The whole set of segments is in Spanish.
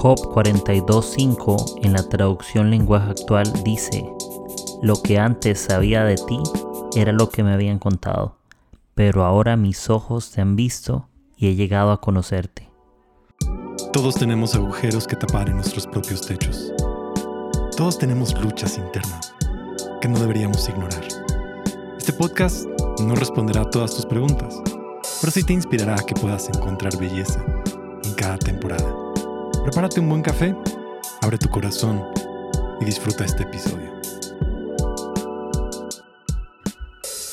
Job 42.5 en la traducción lenguaje actual dice, Lo que antes sabía de ti era lo que me habían contado, pero ahora mis ojos te han visto y he llegado a conocerte. Todos tenemos agujeros que tapar en nuestros propios techos. Todos tenemos luchas internas que no deberíamos ignorar. Este podcast no responderá a todas tus preguntas, pero sí te inspirará a que puedas encontrar belleza en cada temporada. Prepárate un buen café, abre tu corazón y disfruta este episodio.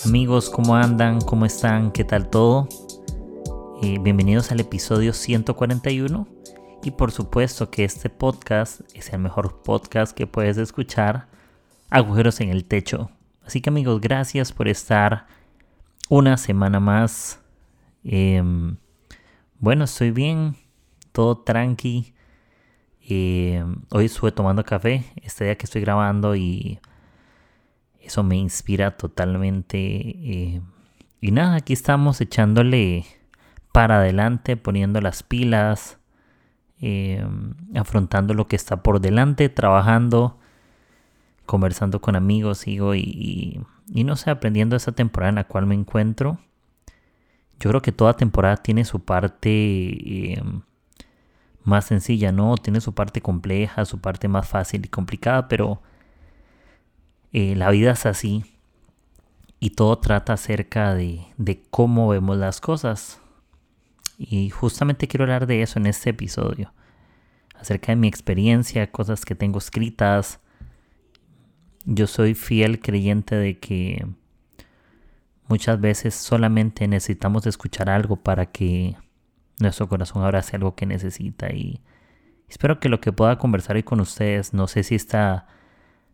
Amigos, ¿cómo andan? ¿Cómo están? ¿Qué tal todo? Eh, bienvenidos al episodio 141 y por supuesto que este podcast es el mejor podcast que puedes escuchar, agujeros en el techo. Así que amigos, gracias por estar una semana más. Em, bueno, estoy bien, todo tranqui. Eh, hoy estuve tomando café, este día que estoy grabando y eso me inspira totalmente. Eh, y nada, aquí estamos echándole para adelante, poniendo las pilas, eh, afrontando lo que está por delante, trabajando, conversando con amigos, sigo y, y, no sé, aprendiendo esa temporada en la cual me encuentro. Yo creo que toda temporada tiene su parte más sencilla, ¿no? Tiene su parte compleja, su parte más fácil y complicada, pero eh, la vida es así y todo trata acerca de, de cómo vemos las cosas. Y justamente quiero hablar de eso en este episodio, acerca de mi experiencia, cosas que tengo escritas. Yo soy fiel creyente de que muchas veces solamente necesitamos escuchar algo para que nuestro corazón ahora hace algo que necesita y espero que lo que pueda conversar hoy con ustedes, no sé si esta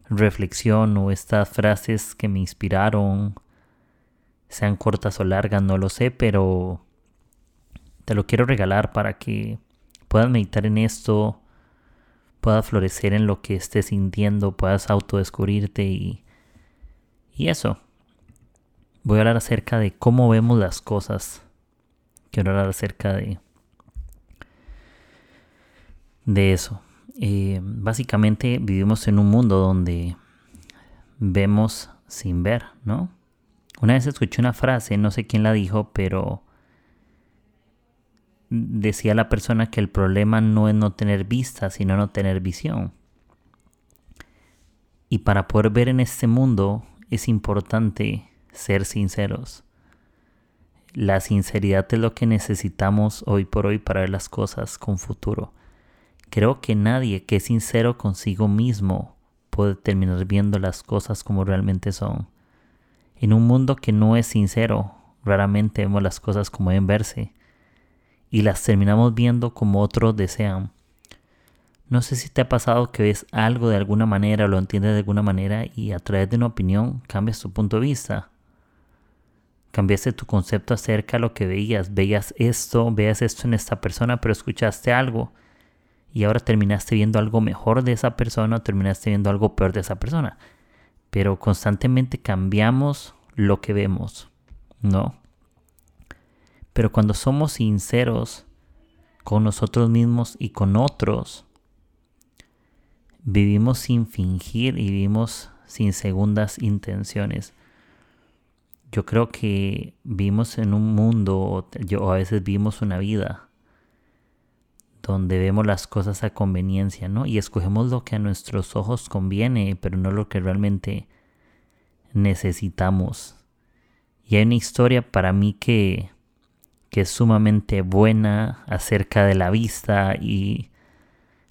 reflexión o estas frases que me inspiraron sean cortas o largas, no lo sé, pero te lo quiero regalar para que puedas meditar en esto, puedas florecer en lo que estés sintiendo, puedas autodescubrirte y, y eso. Voy a hablar acerca de cómo vemos las cosas quiero hablar acerca de, de eso. Eh, básicamente vivimos en un mundo donde vemos sin ver, ¿no? Una vez escuché una frase, no sé quién la dijo, pero decía la persona que el problema no es no tener vista, sino no tener visión. Y para poder ver en este mundo es importante ser sinceros. La sinceridad es lo que necesitamos hoy por hoy para ver las cosas con futuro. Creo que nadie que es sincero consigo mismo puede terminar viendo las cosas como realmente son. En un mundo que no es sincero, raramente vemos las cosas como deben verse y las terminamos viendo como otros desean. No sé si te ha pasado que ves algo de alguna manera o lo entiendes de alguna manera y a través de una opinión cambias tu punto de vista. Cambiaste tu concepto acerca de lo que veías. Veías esto, veías esto en esta persona, pero escuchaste algo. Y ahora terminaste viendo algo mejor de esa persona o terminaste viendo algo peor de esa persona. Pero constantemente cambiamos lo que vemos, ¿no? Pero cuando somos sinceros con nosotros mismos y con otros, vivimos sin fingir y vivimos sin segundas intenciones yo creo que vivimos en un mundo, yo a veces vivimos una vida donde vemos las cosas a conveniencia, ¿no? Y escogemos lo que a nuestros ojos conviene, pero no lo que realmente necesitamos. Y hay una historia para mí que, que es sumamente buena acerca de la vista y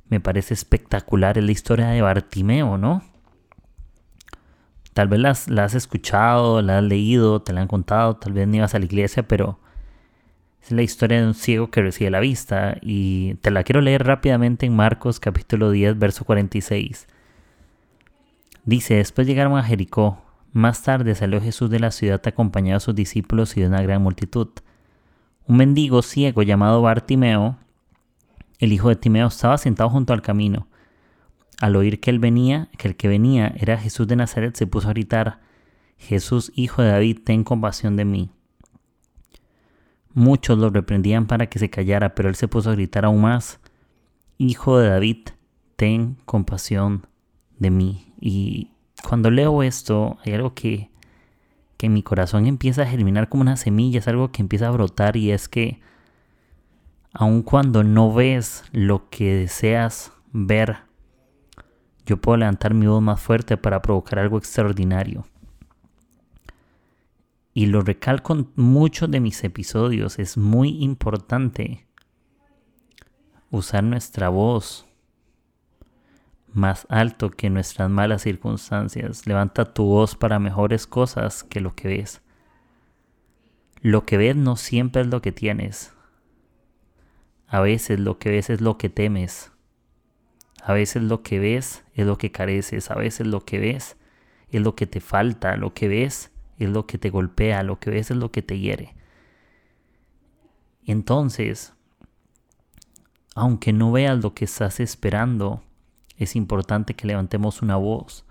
me parece espectacular. Es la historia de Bartimeo, ¿no? Tal vez las, la has escuchado, la has leído, te la han contado, tal vez ni vas a la iglesia, pero es la historia de un ciego que recibe la vista y te la quiero leer rápidamente en Marcos capítulo 10, verso 46. Dice, después llegaron a Jericó. Más tarde salió Jesús de la ciudad acompañado de sus discípulos y de una gran multitud. Un mendigo ciego llamado Bartimeo, el hijo de Timeo, estaba sentado junto al camino. Al oír que él venía, que el que venía era Jesús de Nazaret, se puso a gritar, Jesús, hijo de David, ten compasión de mí. Muchos lo reprendían para que se callara, pero él se puso a gritar aún más Hijo de David, ten compasión de mí. Y cuando leo esto, hay algo que, que en mi corazón empieza a germinar como una semilla, es algo que empieza a brotar y es que aun cuando no ves lo que deseas ver, yo puedo levantar mi voz más fuerte para provocar algo extraordinario. Y lo recalco en muchos de mis episodios, es muy importante usar nuestra voz más alto que nuestras malas circunstancias. Levanta tu voz para mejores cosas que lo que ves. Lo que ves no siempre es lo que tienes. A veces lo que ves es lo que temes. A veces lo que ves es lo que careces. A veces lo que ves es lo que te falta. Lo que ves es lo que te golpea. Lo que ves es lo que te hiere. Entonces, aunque no veas lo que estás esperando, es importante que levantemos una voz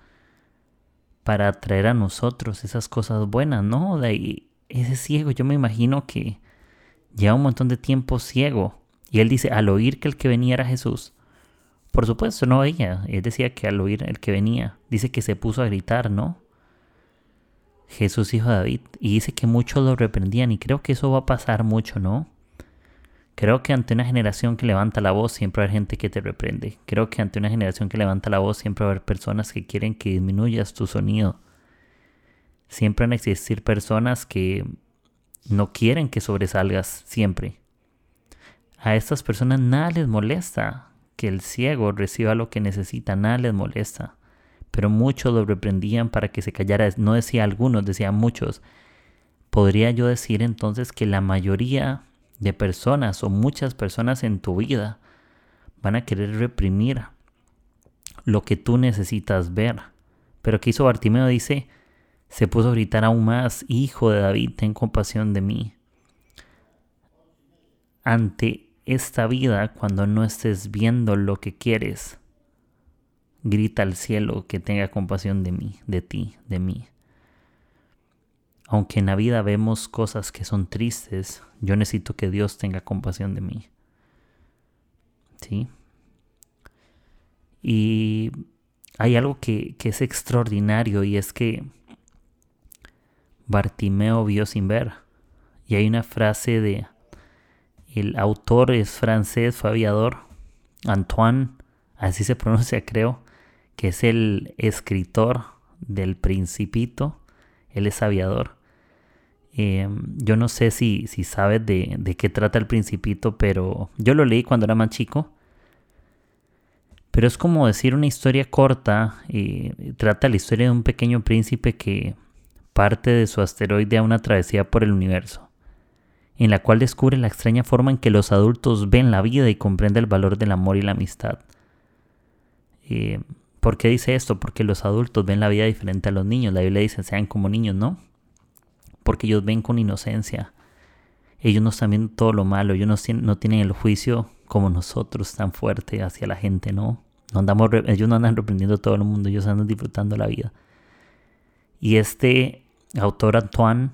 para atraer a nosotros esas cosas buenas, ¿no? De ahí, ese ciego, yo me imagino que lleva un montón de tiempo ciego y él dice, al oír que el que venía era Jesús, por supuesto no oía, él decía que al oír el que venía, dice que se puso a gritar, ¿no? Jesús hijo de David, y dice que muchos lo reprendían, y creo que eso va a pasar mucho, ¿no? Creo que ante una generación que levanta la voz siempre va a haber gente que te reprende. Creo que ante una generación que levanta la voz siempre va a haber personas que quieren que disminuyas tu sonido. Siempre van a existir personas que no quieren que sobresalgas siempre. A estas personas nada les molesta que el ciego reciba lo que necesita, nada les molesta. Pero muchos lo reprendían para que se callara. No decía algunos, decía muchos. Podría yo decir entonces que la mayoría de personas o muchas personas en tu vida van a querer reprimir lo que tú necesitas ver. Pero que hizo Bartimeo dice, se puso a gritar aún más, Hijo de David, ten compasión de mí. Ante esta vida cuando no estés viendo lo que quieres. Grita al cielo que tenga compasión de mí, de ti, de mí. Aunque en la vida vemos cosas que son tristes, yo necesito que Dios tenga compasión de mí. ¿Sí? Y hay algo que, que es extraordinario y es que Bartimeo vio sin ver. Y hay una frase de el autor es francés, fue aviador. Antoine, así se pronuncia creo, que es el escritor del Principito. Él es aviador. Eh, yo no sé si, si sabes de, de, qué trata el Principito, pero yo lo leí cuando era más chico. Pero es como decir una historia corta. eh, trata la historia de un pequeño príncipe que parte de su asteroide a una travesía por el universo en la cual descubre la extraña forma en que los adultos ven la vida y comprende el valor del amor y la amistad. Eh, ¿Por qué dice esto? Porque los adultos ven la vida diferente a los niños. La Biblia dice, sean como niños, ¿no? Porque ellos ven con inocencia. Ellos no están viendo todo lo malo, ellos no, tienen el juicio como nosotros tan fuerte hacia la gente, ¿no? no ellos no andan reprendiendo todo el mundo, ellos andan disfrutando la vida. Y este autor Antoine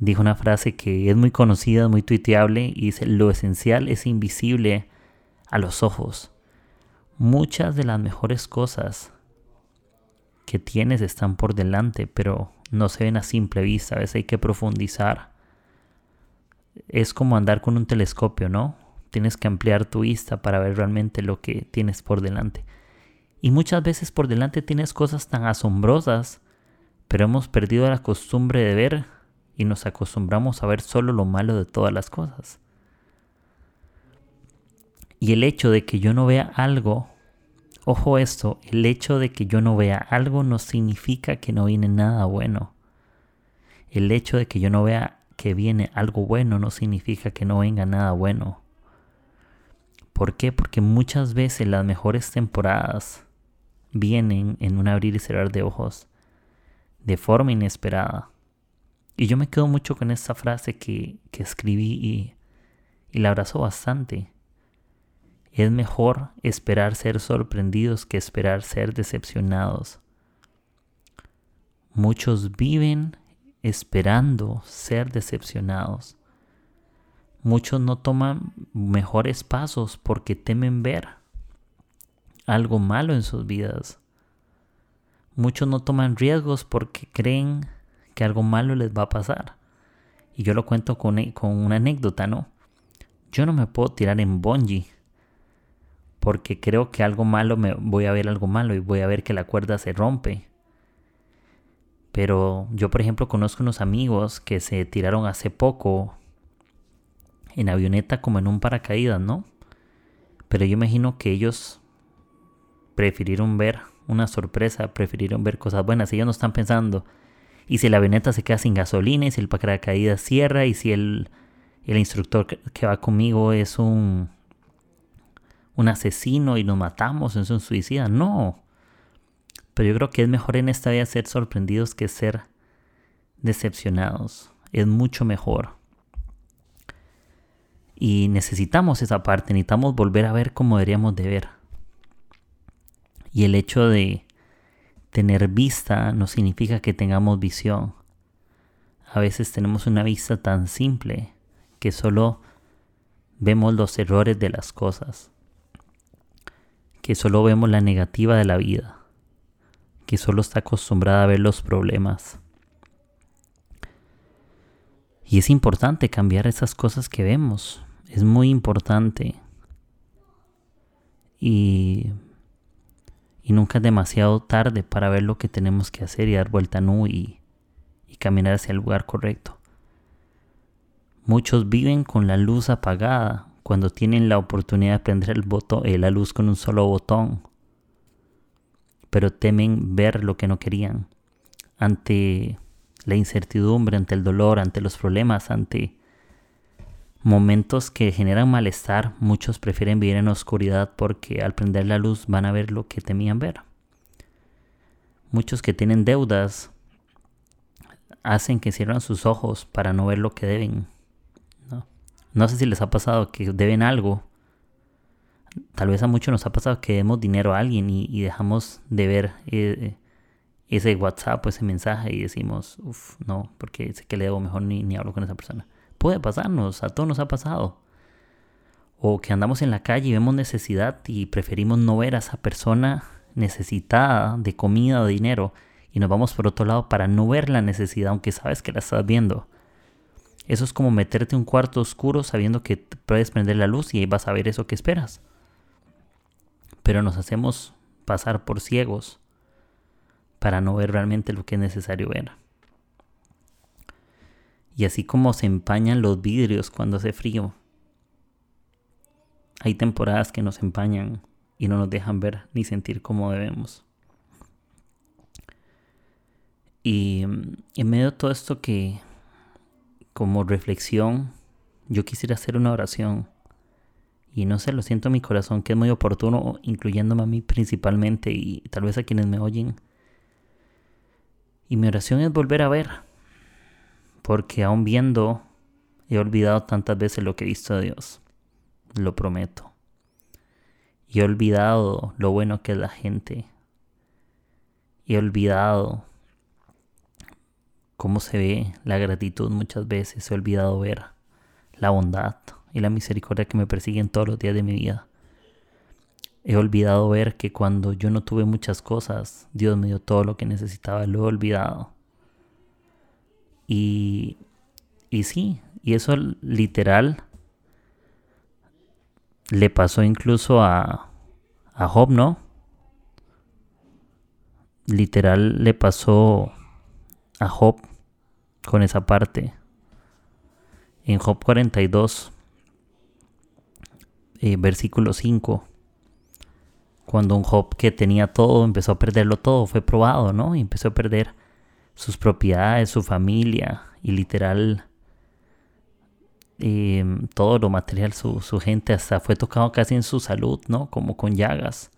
dijo una frase que es muy conocida, muy tuiteable, y dice, lo esencial es invisible a los ojos. Muchas de las mejores cosas que tienes están por delante, pero no se ven a simple vista, a veces hay que profundizar. Es como andar con un telescopio, ¿no? Tienes que ampliar tu vista para ver realmente lo que tienes por delante. Y muchas veces por delante tienes cosas tan asombrosas, pero hemos perdido la costumbre de ver y nos acostumbramos a ver solo lo malo de todas las cosas. Y el hecho de que yo no vea algo, ojo esto, el hecho de que yo no vea algo no significa que no viene nada bueno. El hecho de que yo no vea que viene algo bueno no significa que no venga nada bueno. ¿Por qué? Porque muchas veces las mejores temporadas vienen en un abrir y cerrar de ojos de forma inesperada. Y yo me quedo mucho con esta frase que, escribí y, y la abrazo bastante. Es mejor esperar ser sorprendidos que esperar ser decepcionados. Muchos viven esperando ser decepcionados, Muchos no toman mejores pasos porque temen ver algo malo en sus vidas. Muchos no toman riesgos porque creen que algo malo les va a pasar. Y yo lo cuento con, e, con una anécdota, ¿no? Yo no me puedo tirar en bungee porque creo que algo malo me voy a ver algo malo y voy a ver que la cuerda se rompe. Pero yo, por ejemplo, conozco unos amigos que se tiraron hace poco en avioneta como en un paracaídas, ¿no? Pero yo imagino que ellos prefirieron ver una sorpresa, prefirieron ver cosas buenas. Ellos no están pensando, y si la avioneta se queda sin gasolina, y si el paracaídas cierra, y si el, el instructor que va conmigo es un, un asesino y nos matamos, es un suicida. No. Pero yo creo que es mejor en esta vida ser sorprendidos que ser decepcionados. Es mucho mejor. Y necesitamos esa parte, necesitamos volver a ver como deberíamos de ver. Y el hecho de tener vista no significa que tengamos visión. A veces tenemos una vista tan simple que solo vemos los errores de las cosas, que solo vemos la negativa de la vida, que solo está acostumbrada a ver los problemas. Y es importante cambiar esas cosas que vemos es muy importante. Y, y nunca es demasiado tarde para ver lo que tenemos que hacer y dar vuelta nu y, y caminar hacia el lugar correcto. Muchos viven con la luz apagada cuando tienen la oportunidad de prender el botón, eh, la luz con un solo botón, pero temen ver lo que no querían ante la incertidumbre, ante el dolor, ante los problemas, ante momentos que generan malestar, muchos prefieren vivir en oscuridad porque al prender la luz van a ver lo que temían ver. Muchos que tienen deudas hacen que cierran sus ojos para no ver lo que deben. No, sé si les ha pasado que deben algo. Tal vez a muchos nos ha pasado que demos dinero a alguien y, dejamos de ver eh, ese WhatsApp o ese mensaje y decimos, uff, no, porque sé que le debo mejor ni, ni hablo con esa persona. Puede pasarnos, a todos nos ha pasado. O que andamos en la calle y vemos necesidad y preferimos no ver a esa persona necesitada de comida o dinero y nos vamos por otro lado para no ver la necesidad aunque sabes que la estás viendo. Eso es como meterte en un cuarto oscuro sabiendo que puedes prender la luz y ahí vas a ver eso que esperas. Pero nos hacemos pasar por ciegos para no ver realmente lo que es necesario ver. Y así como se empañan los vidrios cuando hace frío. Hay temporadas que nos empañan y no nos dejan ver ni sentir como debemos. Y mm, en medio de todo esto que como reflexión, yo quisiera hacer una oración. Y no sé, lo siento en mi corazón que es muy oportuno, incluyéndome a mí principalmente y tal vez a quienes me oyen. Y mi oración es volver a ver porque aún viendo he olvidado tantas veces lo que he visto de Dios. Lo prometo. Y he olvidado lo bueno que es la gente. He olvidado cómo se ve la gratitud muchas veces. He olvidado ver la bondad y la misericordia que me persiguen todos los días de mi vida. He olvidado ver que cuando yo no tuve muchas cosas, Dios me dio todo lo que necesitaba. Lo he olvidado. Y, y sí, y eso literal le pasó incluso a, a Job, ¿no? Literal le pasó a Job con esa parte. En Job 42, eh, versículo 5, cuando un Job que tenía todo empezó a perderlo todo, fue probado, ¿no? Y empezó a perder sus propiedades, su familia y literal em, todo lo material, su, su, gente hasta fue tocado casi en su salud, ¿no? Como con llagas.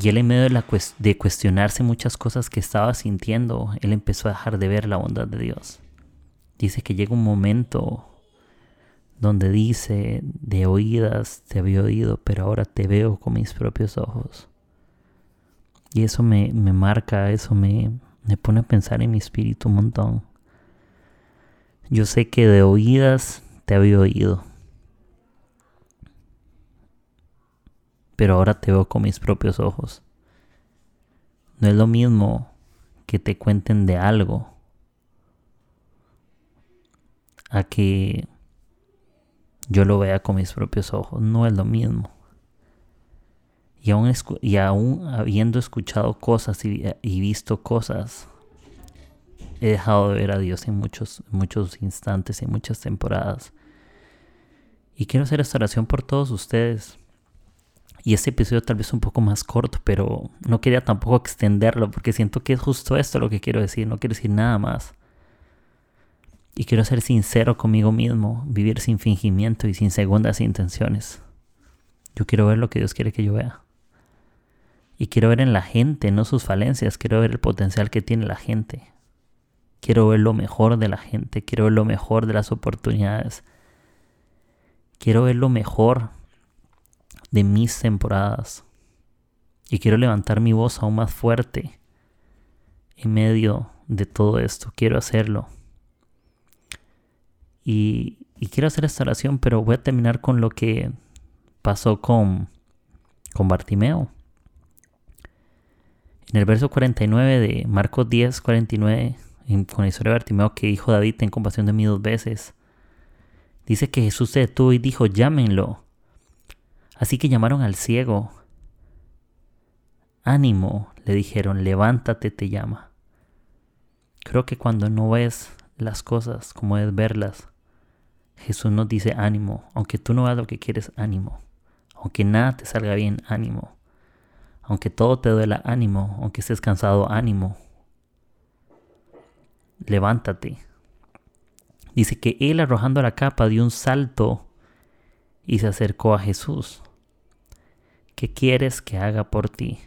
Y él en medio de, la de cuestionarse muchas cosas que estaba sintiendo, él empezó a dejar de ver la bondad de Dios. Dice que llega un momento donde dice, de oídas te había oído, pero ahora te veo con mis propios ojos. Y eso me, me marca, eso me, me pone a pensar en mi espíritu un montón. Yo sé que de oídas te había oído. Pero ahora te veo con mis propios ojos. No es lo mismo que te cuenten de algo a que yo lo vea con mis propios ojos. No es lo mismo. Y aún, y aún habiendo escuchado cosas y, visto cosas, he dejado de ver a Dios en muchos, muchos instantes, en muchas temporadas. Y quiero hacer esta oración por todos ustedes. Y este episodio tal vez un poco más corto, pero no quería tampoco extenderlo porque siento que es justo esto lo que quiero decir, no quiero decir nada más. Y quiero ser sincero conmigo mismo, vivir sin fingimiento y sin segundas intenciones. Yo quiero ver lo que Dios quiere que yo vea. Y quiero ver en la gente, no sus falencias, quiero ver el potencial que tiene la gente. Quiero ver lo mejor de la gente, quiero ver lo mejor de las oportunidades. Quiero ver lo mejor de mis temporadas. Y quiero levantar mi voz aún más fuerte en medio de todo esto. Quiero hacerlo. Y, quiero hacer esta oración, pero voy a terminar con lo que pasó con, con Bartimeo. En el verso 49 de Marcos 10, 49, con la historia de Bartimeo que dijo David, ten compasión de mí dos veces. Dice que Jesús se detuvo y dijo, llámenlo. Así que llamaron al ciego. Ánimo, le dijeron, levántate, te llama. Creo que cuando no ves las cosas como es verlas, Jesús nos dice ánimo, aunque tú no veas lo que quieres, ánimo. Aunque nada te salga bien, ánimo. Aunque todo te duela, ánimo. Aunque estés cansado, ánimo. Levántate. Dice que él arrojando la capa dio un salto y se acercó a Jesús. ¿Qué quieres que haga por ti?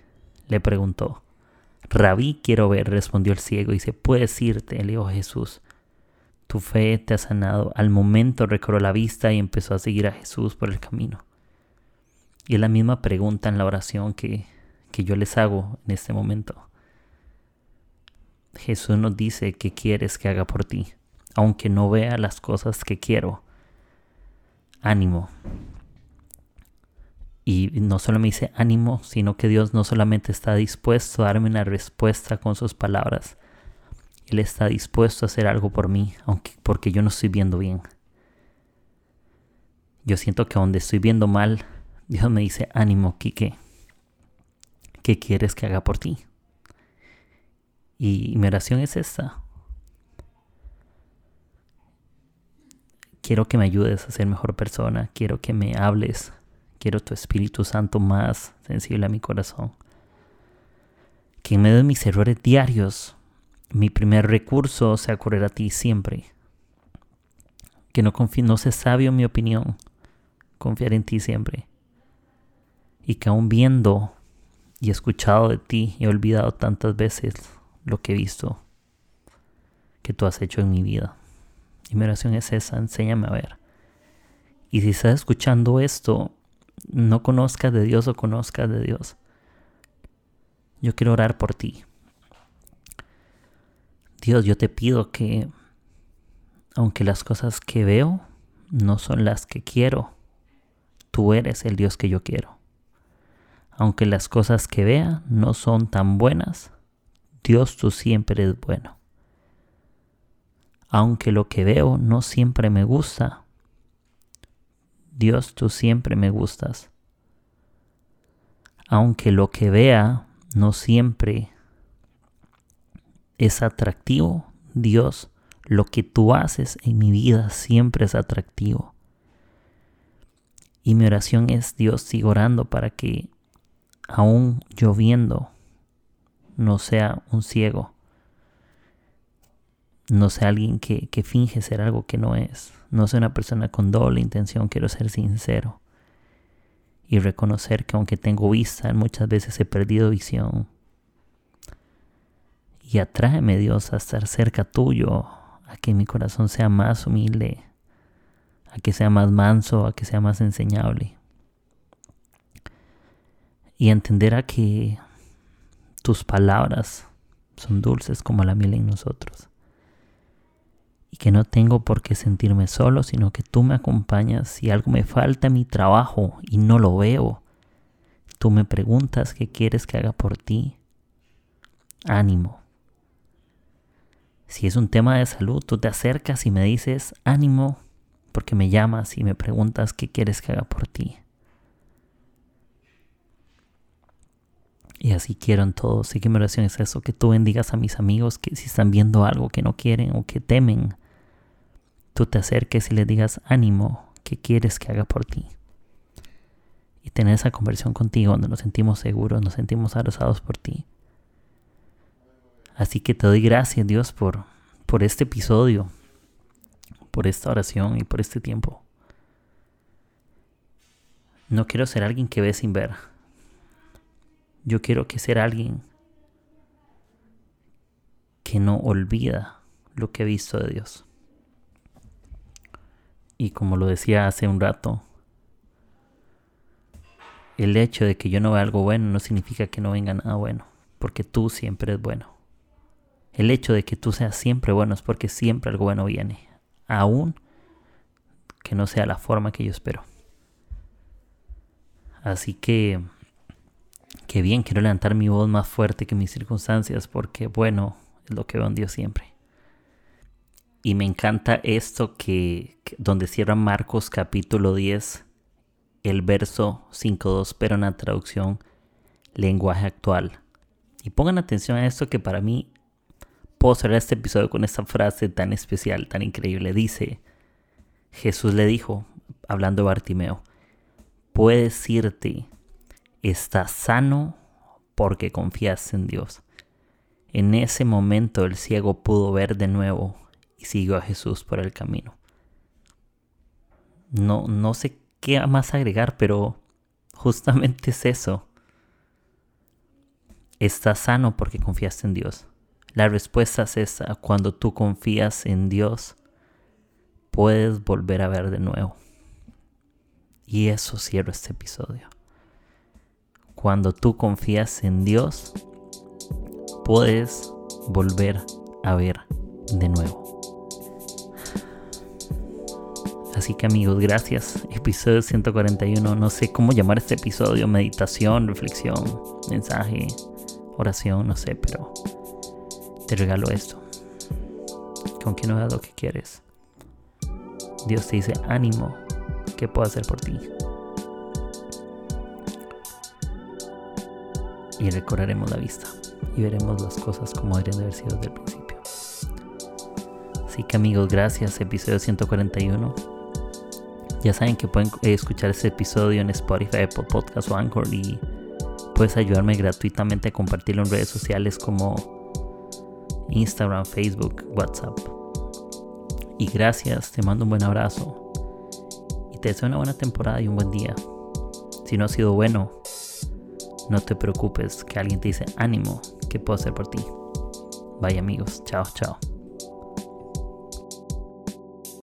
le preguntó. Rabí quiero ver, respondió el ciego, y se puedes irte, le dijo Jesús. Tu fe te ha sanado. Al momento recobró la vista y empezó a seguir a Jesús por el camino. Y es la misma pregunta en la oración que, que yo les hago en este momento. Jesús nos dice que quieres que haga por ti, aunque no vea las cosas que quiero. Ánimo. Y no solo me dice ánimo, sino que Dios no solamente está dispuesto a darme una respuesta con sus palabras, Él está dispuesto a hacer algo por mí, aunque porque yo no estoy viendo bien. Yo siento que donde estoy viendo mal, Dios me dice, ánimo, Quique, ¿qué quieres que haga por ti? Y mi oración es esta. Quiero que me ayudes a ser mejor persona, quiero que me hables, quiero tu Espíritu Santo más sensible a mi corazón. Que en medio de mis errores diarios, mi primer recurso sea correr a ti siempre. Que no, confíe, no sea sabio en mi opinión, confiar en ti siempre. Y que aún viendo y escuchado de ti he olvidado tantas veces lo que he visto que tú has hecho en mi vida. Y mi oración es esa, enséñame a ver. Y si estás escuchando esto, no conozcas de Dios o conozcas de Dios. Yo quiero orar por ti. Dios, yo te pido que, aunque las cosas que veo no son las que quiero, tú eres el Dios que yo quiero. Aunque las cosas que vea no son tan buenas, Dios tú siempre eres bueno. Aunque lo que veo no siempre me gusta, Dios tú siempre me gustas. Aunque lo que vea no siempre es atractivo, Dios, lo que tú haces en mi vida siempre es atractivo. Y mi oración es, Dios, sigo orando para que aún lloviendo, no sea un ciego, no sea alguien que, que, finge ser algo que no es, no sea una persona con doble intención, quiero ser sincero y reconocer que aunque tengo vista, muchas veces he perdido visión. Y atráeme Dios a estar cerca tuyo, a que mi corazón sea más humilde, a que sea más manso, a que sea más enseñable y entender a que tus palabras son dulces como la miel en nosotros. y que no tengo por qué sentirme solo, sino que tú me acompañas si algo me falta en mi trabajo y no lo veo. Tú me preguntas qué quieres que haga por ti. Ánimo. Si es un tema de salud, tú te acercas y me dices ánimo porque me llamas y me preguntas qué quieres que haga por ti. Y así quiero en todo. Sí que mi oración es eso, que tú bendigas a mis amigos que si están viendo algo que no quieren o que temen, tú te acerques y les digas ánimo, ¿qué quieres que haga por ti? Y tener esa conversión contigo donde nos sentimos seguros, nos sentimos abrazados por ti. Así que te doy gracias Dios por, por este episodio, por esta oración y por este tiempo. No quiero ser alguien que ve sin ver yo quiero que ser alguien que no olvida lo que he visto de Dios. Y como lo decía hace un rato, el hecho de que yo no vea algo bueno no significa que no venga nada bueno, porque tú siempre es bueno. El hecho de que tú seas siempre bueno es porque siempre algo bueno viene, aún que no sea la forma que yo espero. Así que Qué bien, quiero levantar mi voz más fuerte que mis circunstancias porque, bueno, es lo que veo en Dios siempre. Y me encanta esto que, donde cierra Marcos capítulo 10, el verso 5.2, pero en la traducción lenguaje actual. Y pongan atención a esto que para mí puedo cerrar este episodio con esta frase tan especial, tan increíble. Dice, Jesús le dijo, hablando de Bartimeo, puedes irte estás sano porque confías en Dios. En ese momento el ciego pudo ver de nuevo y siguió a Jesús por el camino. No, no sé qué más agregar, pero justamente es eso. Estás sano porque confiaste en Dios. La respuesta es esa. Cuando tú confías en Dios, puedes volver a ver de nuevo. Y eso cierro este episodio. Cuando tú confías en Dios, puedes volver a ver de nuevo. Así que amigos, gracias. Episodio 141. No sé cómo llamar este episodio. Meditación, reflexión, mensaje, oración, no sé, pero te regalo esto. Con que no hagas lo que quieres. Dios te dice, ánimo, ¿qué puedo hacer por ti? Y recorreremos la vista y veremos las cosas como deberían de haber sido desde el principio. Así que amigos, gracias, episodio 141. Ya saben que pueden eh, escuchar este episodio en Spotify, Podcast o Anchor y puedes ayudarme gratuitamente a compartirlo en redes sociales como Instagram, Facebook, WhatsApp. Y gracias, te mando un buen abrazo y te deseo una buena temporada y un buen día. Si no ha sido bueno, no te preocupes que alguien te dice ánimo, ¿qué puedo hacer por ti? Bye amigos, chao, chao.